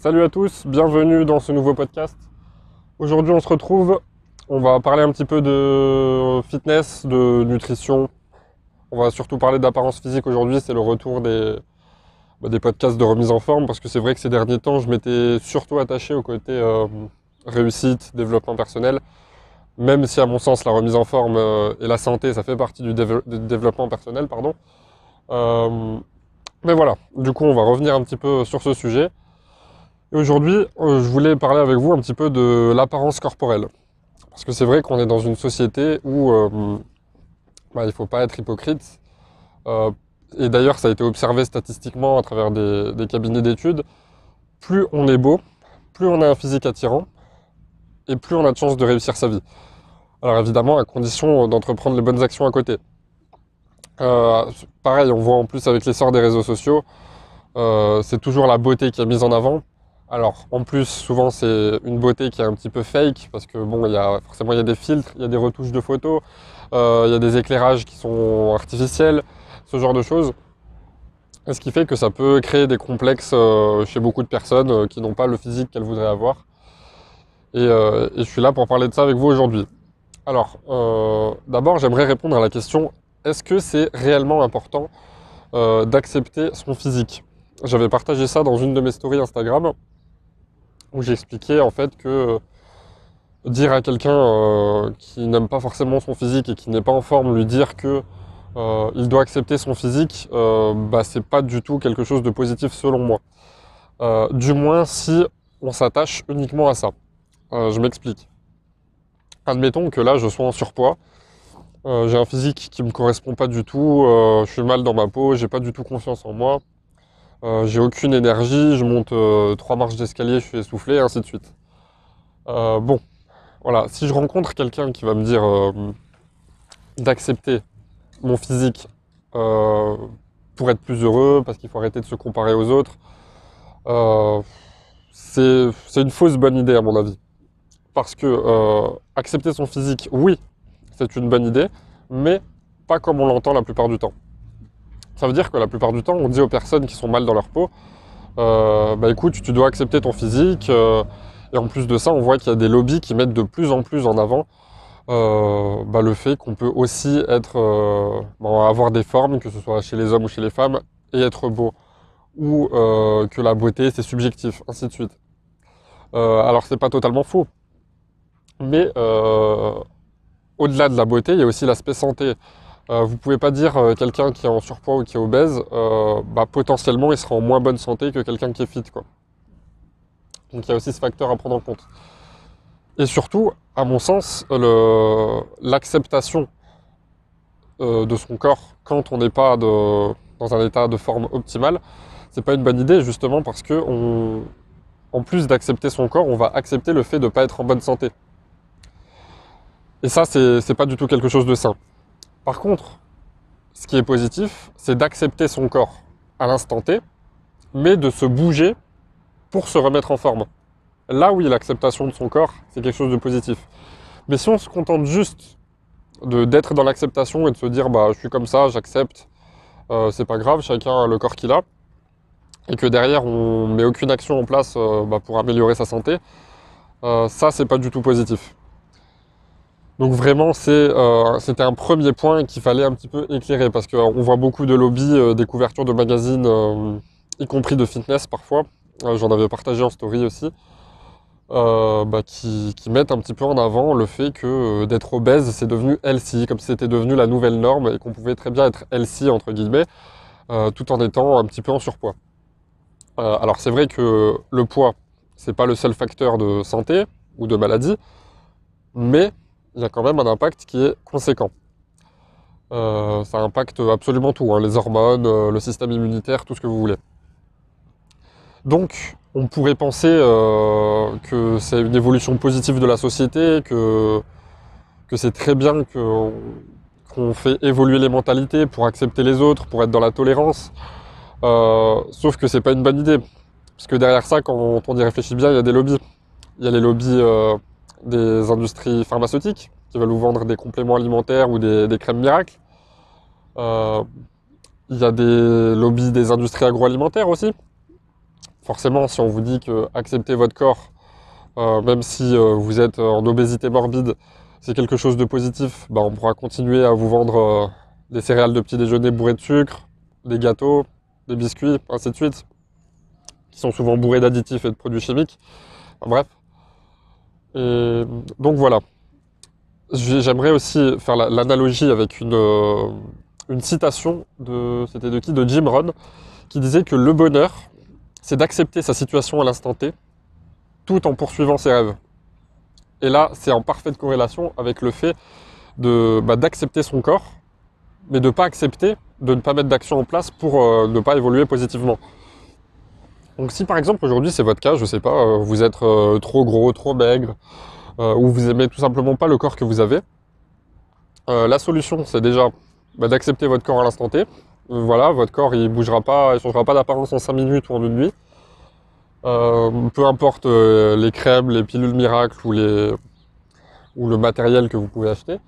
Salut à tous, bienvenue dans ce nouveau podcast. Aujourd'hui on se retrouve, on va parler un petit peu de fitness, de nutrition. On va surtout parler d'apparence physique aujourd'hui, c'est le retour des, bah, podcasts de remise en forme parce que c'est vrai que ces derniers temps je m'étais surtout attaché au côté euh, réussite, développement personnel. Même si à mon sens la remise en forme euh, et la santé ça fait partie du, développement personnel, pardon. Euh, mais voilà, du coup on va revenir un petit peu sur ce sujet. Et aujourd'hui, euh, je voulais parler avec vous un petit peu de l'apparence corporelle. Parce que c'est vrai qu'on est dans une société où euh, bah, il ne faut pas être hypocrite. Euh, et d'ailleurs, ça a été observé statistiquement à travers des, des cabinets d'études. Plus on est beau, plus on a un physique attirant, et plus on a de chances de réussir sa vie. Alors évidemment, à condition d'entreprendre les bonnes actions à côté. pareil, on voit en plus avec l'essor des réseaux sociaux, c'est toujours la beauté qui est mise en avant. Alors, en plus, souvent, c'est une beauté qui est un petit peu fake, parce que bon, il y a, forcément, il y a des filtres, il y a des retouches de photos, euh, il y a des éclairages qui sont artificiels, ce genre de choses. Ce qui fait que ça peut créer des complexes euh, chez beaucoup de personnes euh, qui n'ont pas le physique qu'elles voudraient avoir. Et, et, je suis là pour parler de ça avec vous aujourd'hui. Alors, d'abord, j'aimerais répondre à la question, est-ce que c'est réellement important d'accepter son physique? J'avais partagé ça dans une de mes stories Instagram où j'expliquais en fait que euh, dire à quelqu'un euh, qui n'aime pas forcément son physique et qui n'est pas en forme, lui dire que euh, il doit accepter son physique, bah, c'est pas du tout quelque chose de positif selon moi. du moins si on s'attache uniquement à ça. je m'explique. Admettons que là je sois en surpoids, j'ai un physique qui me correspond pas du tout, je suis mal dans ma peau, j'ai pas du tout confiance en moi, euh, j'ai aucune énergie, je monte euh, trois marches d'escalier, je suis essoufflé, et ainsi de suite. Euh, bon, voilà, si je rencontre quelqu'un qui va me dire d'accepter mon physique pour être plus heureux, parce qu'il faut arrêter de se comparer aux autres, c'est une fausse bonne idée à mon avis. Parce que accepter son physique, oui, c'est une bonne idée, mais pas comme on l'entend la plupart du temps. Ça veut dire que la plupart du temps, on dit aux personnes qui sont mal dans leur peau, euh, bah écoute, tu dois accepter ton physique. Euh, et en plus de ça, on voit qu'il y a des lobbies qui mettent de plus en plus en avant euh, bah, le fait qu'on peut aussi être, avoir des formes, que ce soit chez les hommes ou chez les femmes, et être beau. Ou que la beauté, c'est subjectif, ainsi de suite. alors, c'est pas totalement faux. Mais au-delà de la beauté, il y a aussi l'aspect santé. Euh, vous pouvez pas dire euh, quelqu'un qui est en surpoids ou qui est obèse, euh, bah, potentiellement il sera en moins bonne santé que quelqu'un qui est fit. Quoi. Donc il y a aussi ce facteur à prendre en compte. Et surtout, à mon sens, l'acceptation de son corps quand on n'est pas dans un état de forme optimale, c'est pas une bonne idée justement parce que en plus d'accepter son corps, on va accepter le fait de ne pas être en bonne santé. Et ça, c'est pas du tout quelque chose de sain. Par contre, ce qui est positif, c'est d'accepter son corps à l'instant T, mais de se bouger pour se remettre en forme. Là, oui, l'acceptation de son corps, c'est quelque chose de positif. Mais si on se contente juste d'être dans l'acceptation et de se dire, bah, je suis comme ça, j'accepte, euh, c'est pas grave, chacun a le corps qu'il a, et que derrière, on met aucune action en place euh, bah, pour améliorer sa santé, euh, ça, c'est pas du tout positif. Donc vraiment, euh, c'était un premier point qu'il fallait un petit peu éclairer parce qu'on voit beaucoup de lobbies, euh, des couvertures de magazines, euh, y compris de fitness parfois. J'en avais partagé en story aussi. Bah, qui, mettent un petit peu en avant le fait que d'être obèse, c'est devenu healthy, comme si c'était devenu la nouvelle norme et qu'on pouvait très bien être healthy, entre guillemets, tout en étant un petit peu en surpoids. alors c'est vrai que le poids, c'est pas le seul facteur de santé ou de maladie, mais il y a quand même un impact qui est conséquent. Euh, ça impacte absolument tout, hein, les hormones, euh, le système immunitaire, tout ce que vous voulez. Donc, on pourrait penser euh, que c'est une évolution positive de la société, que, c'est très bien qu'on fait évoluer les mentalités pour accepter les autres, pour être dans la tolérance. sauf que c'est pas une bonne idée. Parce que derrière ça, quand on y réfléchit bien, il y a des lobbies. Il y a les lobbies des industries pharmaceutiques qui veulent vous vendre des compléments alimentaires ou des, crèmes miracles. Euh, il y a des lobbies des industries agroalimentaires aussi. forcément, si on vous dit que accepter votre corps, euh, même si euh, vous êtes en obésité morbide, c'est quelque chose de positif, bah, on pourra continuer à vous vendre des céréales de petit déjeuner bourrées de sucre, des gâteaux, des biscuits, ainsi de suite, qui sont souvent bourrés d'additifs et de produits chimiques. bref. Et donc voilà. J'aimerais aussi faire l'analogie avec une, une citation de, c'était de qui? De Jim Rohn, qui disait que le bonheur, c'est d'accepter sa situation à l'instant T, tout en poursuivant ses rêves. Et là, c'est en parfaite corrélation avec le fait de, bah, d'accepter son corps, mais de ne pas accepter de ne pas mettre d'action en place pour euh, ne pas évoluer positivement. Donc si par exemple aujourd'hui c'est votre cas, je sais pas, euh, vous êtes euh, trop gros, trop maigre, ou vous aimez tout simplement pas le corps que vous avez, la solution c'est déjà bah, d'accepter votre corps à l'instant T, voilà, votre corps il bougera pas, il changera pas d'apparence en 5 minutes ou en une nuit. Euh, peu importe euh, les crèmes, les pilules miracles ou, ou le matériel que vous pouvez acheter.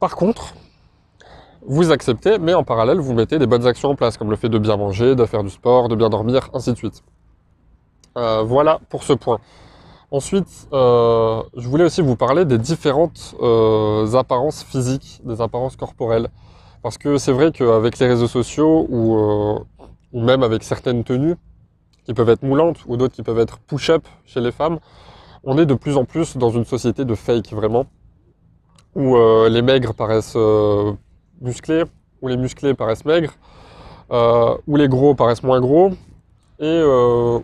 Par contre, vous acceptez, mais en parallèle, vous mettez des bonnes actions en place, comme le fait de bien manger, de faire du sport, de bien dormir, ainsi de suite. Euh, voilà pour ce point. Ensuite, je voulais aussi vous parler des différentes apparences physiques, des apparences corporelles. Parce que c'est vrai qu'avec les réseaux sociaux ou, euh, même avec certaines tenues qui peuvent être moulantes ou d'autres qui peuvent être push-up chez les femmes, on est de plus en plus dans une société de fake vraiment, où euh, les maigres paraissent euh, musclés, où les musclés paraissent maigres, où les gros paraissent moins gros, et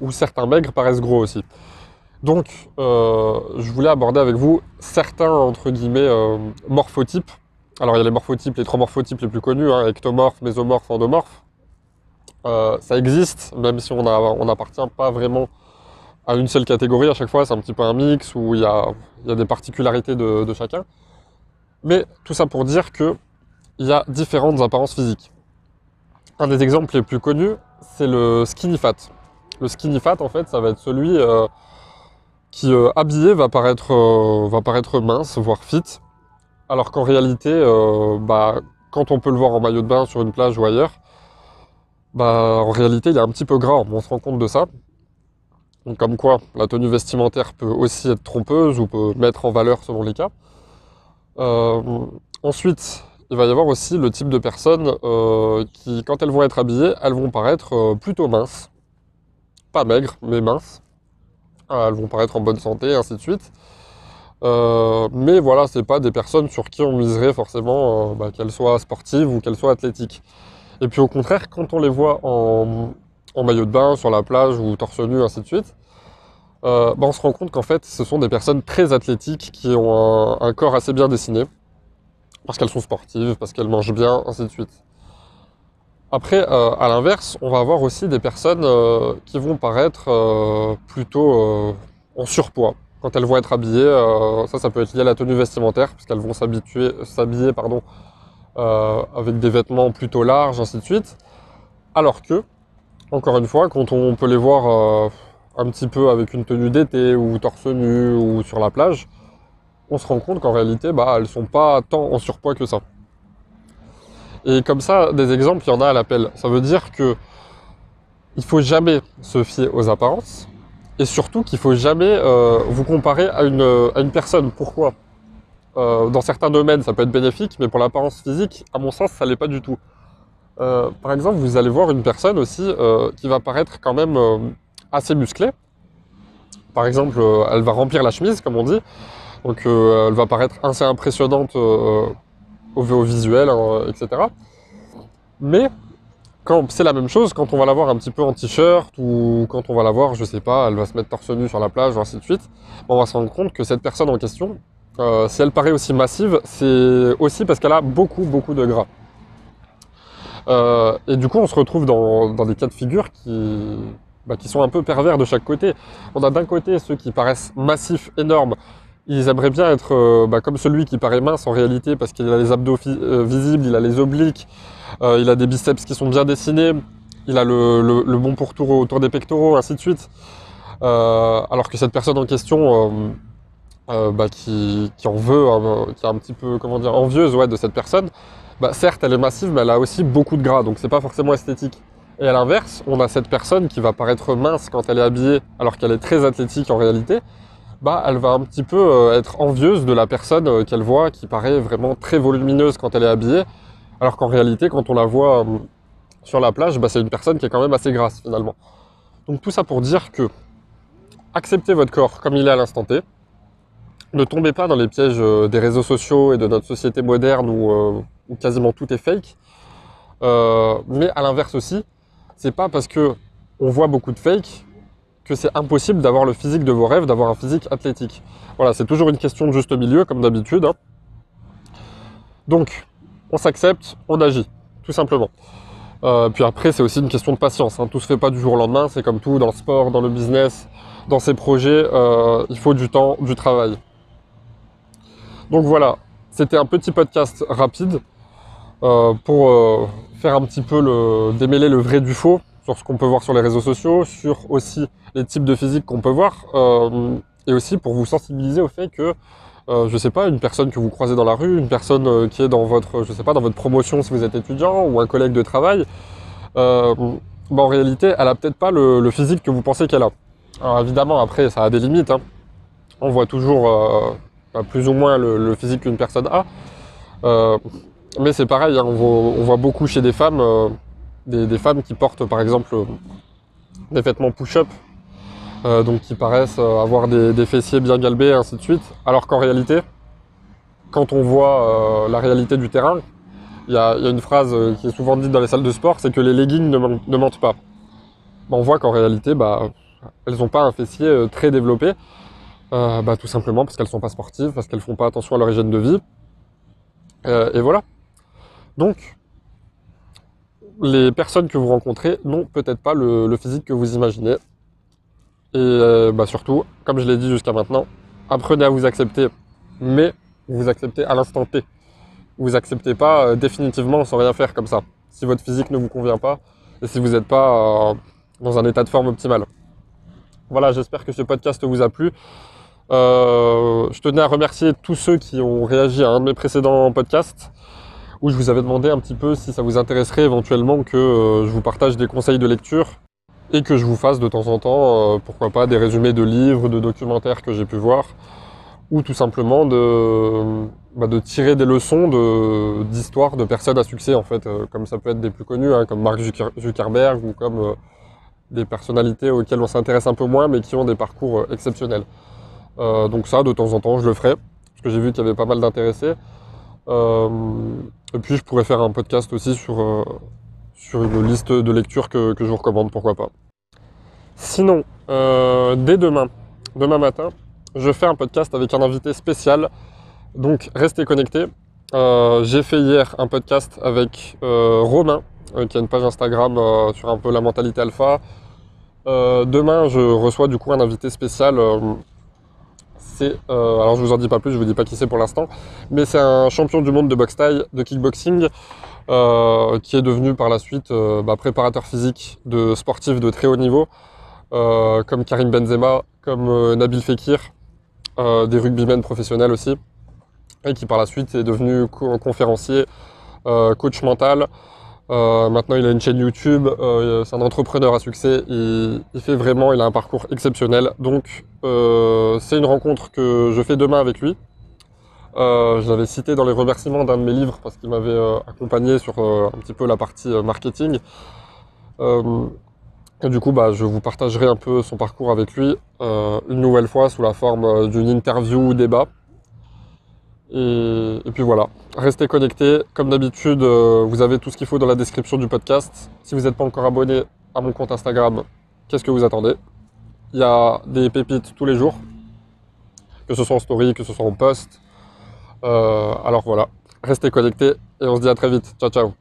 où certains maigres paraissent gros aussi. Donc, je voulais aborder avec vous certains, entre guillemets, morphotypes alors il y a les morphotypes, les trois morphotypes les plus connus, hein, ectomorphes, mésomorphes, endomorphes. Euh, ça existe, même si on n'appartient pas vraiment à une seule catégorie à chaque fois, c'est un petit peu un mix où il y a, des particularités de, chacun. Mais tout ça pour dire qu'il y a différentes apparences physiques. Un des exemples les plus connus, c'est le skinny fat. Le skinny fat, en fait, ça va être celui euh, qui, euh, habillé, va paraître, va paraître mince, voire fit, alors qu'en réalité, euh, bah, quand on peut le voir en maillot de bain sur une plage ou ailleurs, bah, en réalité, il est un petit peu gras. On se rend compte de ça. Donc, comme quoi, la tenue vestimentaire peut aussi être trompeuse ou peut mettre en valeur selon les cas. Euh, ensuite, il va y avoir aussi le type de personnes euh, qui, quand elles vont être habillées, elles vont paraître plutôt minces. Pas maigres, mais minces. elles vont paraître en bonne santé, ainsi de suite. Euh, mais voilà, c'est pas des personnes sur qui on miserait forcément, euh, bah, qu'elles soient sportives ou qu'elles soient athlétiques. Et puis au contraire, quand on les voit en, maillot de bain, sur la plage ou torse nu, ainsi de suite, euh, bah, on se rend compte qu'en fait, ce sont des personnes très athlétiques qui ont un, corps assez bien dessiné, parce qu'elles sont sportives, parce qu'elles mangent bien, ainsi de suite. Après, à l'inverse, on va avoir aussi des personnes qui vont paraître plutôt en surpoids quand elles vont être habillées, euh, ça, ça peut être lié à la tenue vestimentaire, puisqu'elles vont s'habiller pardon, euh, avec des vêtements plutôt larges, ainsi de suite. Alors que, encore une fois, quand on peut les voir euh, un petit peu avec une tenue d'été, ou torse nu, ou sur la plage, on se rend compte qu'en réalité, bah, elles sont pas tant en surpoids que ça. Et comme ça, des exemples, il y en a à l'appel. Ça veut dire que il faut jamais se fier aux apparences, et surtout qu'il faut jamais euh, vous comparer à une, à une personne. Pourquoi? Euh, Dans certains domaines, ça peut être bénéfique, mais pour l'apparence physique, à mon sens, ça ne l'est pas du tout. Euh, par exemple, vous allez voir une personne aussi qui va paraître quand même assez musclée. Par exemple, elle va remplir la chemise, comme on dit. Donc, elle va paraître assez impressionnante au, au, visuel, hein, etc. Mais c'est la même chose quand on va la voir un petit peu en t-shirt ou quand on va la voir, je sais pas, elle va se mettre torse nu sur la plage, ainsi de suite, on va se rendre compte que cette personne en question, euh, si elle paraît aussi massive, c'est aussi parce qu'elle a beaucoup, beaucoup de gras. Euh, et du coup, on se retrouve dans, des cas de figure bah, qui sont un peu pervers de chaque côté. On a d'un côté ceux qui paraissent massifs, énormes, ils aimeraient bien être euh, bah, comme celui qui paraît mince en réalité parce qu'il a les abdos visibles, il a les obliques, euh, il a des biceps qui sont bien dessinés, il a le, bon pourtour autour des pectoraux, ainsi de suite. Euh, alors que cette personne en question, euh, bah, qui, en veut, qui est un petit peu, comment dire, envieuse ouais, de cette personne, bah, certes elle est massive, mais elle a aussi beaucoup de gras, donc c'est pas forcément esthétique. Et à l'inverse, on a cette personne qui va paraître mince quand elle est habillée, alors qu'elle est très athlétique en réalité. Bah, elle va un petit peu euh, être envieuse de la personne euh, qu'elle voit qui paraît vraiment très volumineuse quand elle est habillée, alors qu'en réalité, quand on la voit euh, sur la plage, bah, c'est une personne qui est quand même assez grasse finalement. Donc tout ça pour dire que acceptez votre corps comme il est à l'instant T. Ne tombez pas dans les pièges des réseaux sociaux et de notre société moderne où, quasiment tout est fake. mais à l'inverse aussi, c'est pas parce que on voit beaucoup de fake que c'est impossible d'avoir le physique de vos rêves, d'avoir un physique athlétique. Voilà, c'est toujours une question de juste milieu, comme d'habitude. Hein. Donc, on s'accepte, on agit, tout simplement. Euh, puis après, c'est aussi une question de patience. Hein. Tout se fait pas du jour au lendemain, c'est comme tout dans le sport, dans le business, dans ces projets, euh, il faut du temps, du travail. Donc voilà, c'était un petit podcast rapide euh, pour faire un petit peu le démêler le vrai du faux ce qu'on peut voir sur les réseaux sociaux, sur aussi les types de physique qu'on peut voir, euh, et aussi pour vous sensibiliser au fait que euh, je sais pas, une personne que vous croisez dans la rue, une personne euh, qui est dans votre, je sais pas, dans votre promotion si vous êtes étudiant ou un collègue de travail, bah, en réalité, elle a peut-être pas le, physique que vous pensez qu'elle a. Alors évidemment, après, ça a des limites. Hein. On voit toujours bah, plus ou moins le, physique qu'une personne a. Mais c'est pareil, hein, on, voit, beaucoup chez des femmes, euh, des, femmes qui portent par exemple des vêtements push-up, euh, donc qui paraissent euh, avoir des, fessiers bien galbés et ainsi de suite, alors qu'en réalité, quand on voit la réalité du terrain, il y, a une phrase qui est souvent dite dans les salles de sport, c'est que les leggings ne, mentent pas. on voit qu'en réalité, bah, elles n'ont pas un fessier très développé, bah, tout simplement parce qu'elles ne sont pas sportives, parce qu'elles ne font pas attention à leur hygiène de vie. et voilà. Donc, les personnes que vous rencontrez n'ont peut-être pas le, physique que vous imaginez. Et euh, bah, surtout, comme je l'ai dit jusqu'à maintenant, apprenez à vous accepter, mais vous acceptez à l'instant T. Vous acceptez pas euh, définitivement sans rien faire comme ça. Si votre physique ne vous convient pas et si vous n'êtes pas euh, dans un état de forme optimal. Voilà, j'espère que ce podcast vous a plu. je tenais à remercier tous ceux qui ont réagi à un de mes précédents podcasts où je vous avais demandé un petit peu si ça vous intéresserait éventuellement que euh, je vous partage des conseils de lecture et que je vous fasse de temps en temps, euh, pourquoi pas, des résumés de livres, de documentaires que j'ai pu voir, ou tout simplement de, bah, tirer des leçons d'histoires de, personnes à succès, en fait, euh, comme ça peut être des plus connus, hein, comme Mark Zuckerberg ou comme des personnalités auxquelles on s'intéresse un peu moins, mais qui ont des parcours exceptionnels. donc ça, de temps en temps, je le ferai, parce que j'ai vu qu'il y avait pas mal d'intéressés. Et puis je pourrais faire un podcast aussi sur, euh, une liste de lectures que, je vous recommande, pourquoi pas. Sinon, euh, dès demain, demain matin, je fais un podcast avec un invité spécial. Donc restez connectés. Euh, j'ai fait hier un podcast avec Romain, qui a une page Instagram sur un peu la mentalité alpha. demain, je reçois du coup un invité spécial euh, alors je vous en dis pas plus, je vous dis pas qui c'est pour l'instant, mais c'est un champion du monde de boxe taille, de kickboxing, euh, qui est devenu par la suite euh, bah, préparateur physique de sportifs de très haut niveau, comme Karim Benzema, comme Nabil Fekir, des rugbymen professionnels aussi, et qui par la suite est devenu conférencier, coach mental, euh, maintenant, il a une chaîne YouTube. Euh, c'est un entrepreneur à succès. Il, fait vraiment, il a un parcours exceptionnel. Donc, euh, c'est une rencontre que je fais demain avec lui. je l'avais cité dans les remerciements d'un de mes livres parce qu'il m'avait accompagné sur un petit peu la partie marketing. et du coup, bah, je vous partagerai un peu son parcours avec lui une nouvelle fois sous la forme d'une interview ou débat. Et, puis voilà, restez connectés. Comme d'habitude, euh, vous avez tout ce qu'il faut dans la description du podcast. Si vous n'êtes pas encore abonné à mon compte Instagram, qu'est-ce que vous attendez? Il y a des pépites tous les jours, que ce soit en story, que ce soit en post. Euh, alors voilà, restez connectés et on se dit à très vite. Ciao ciao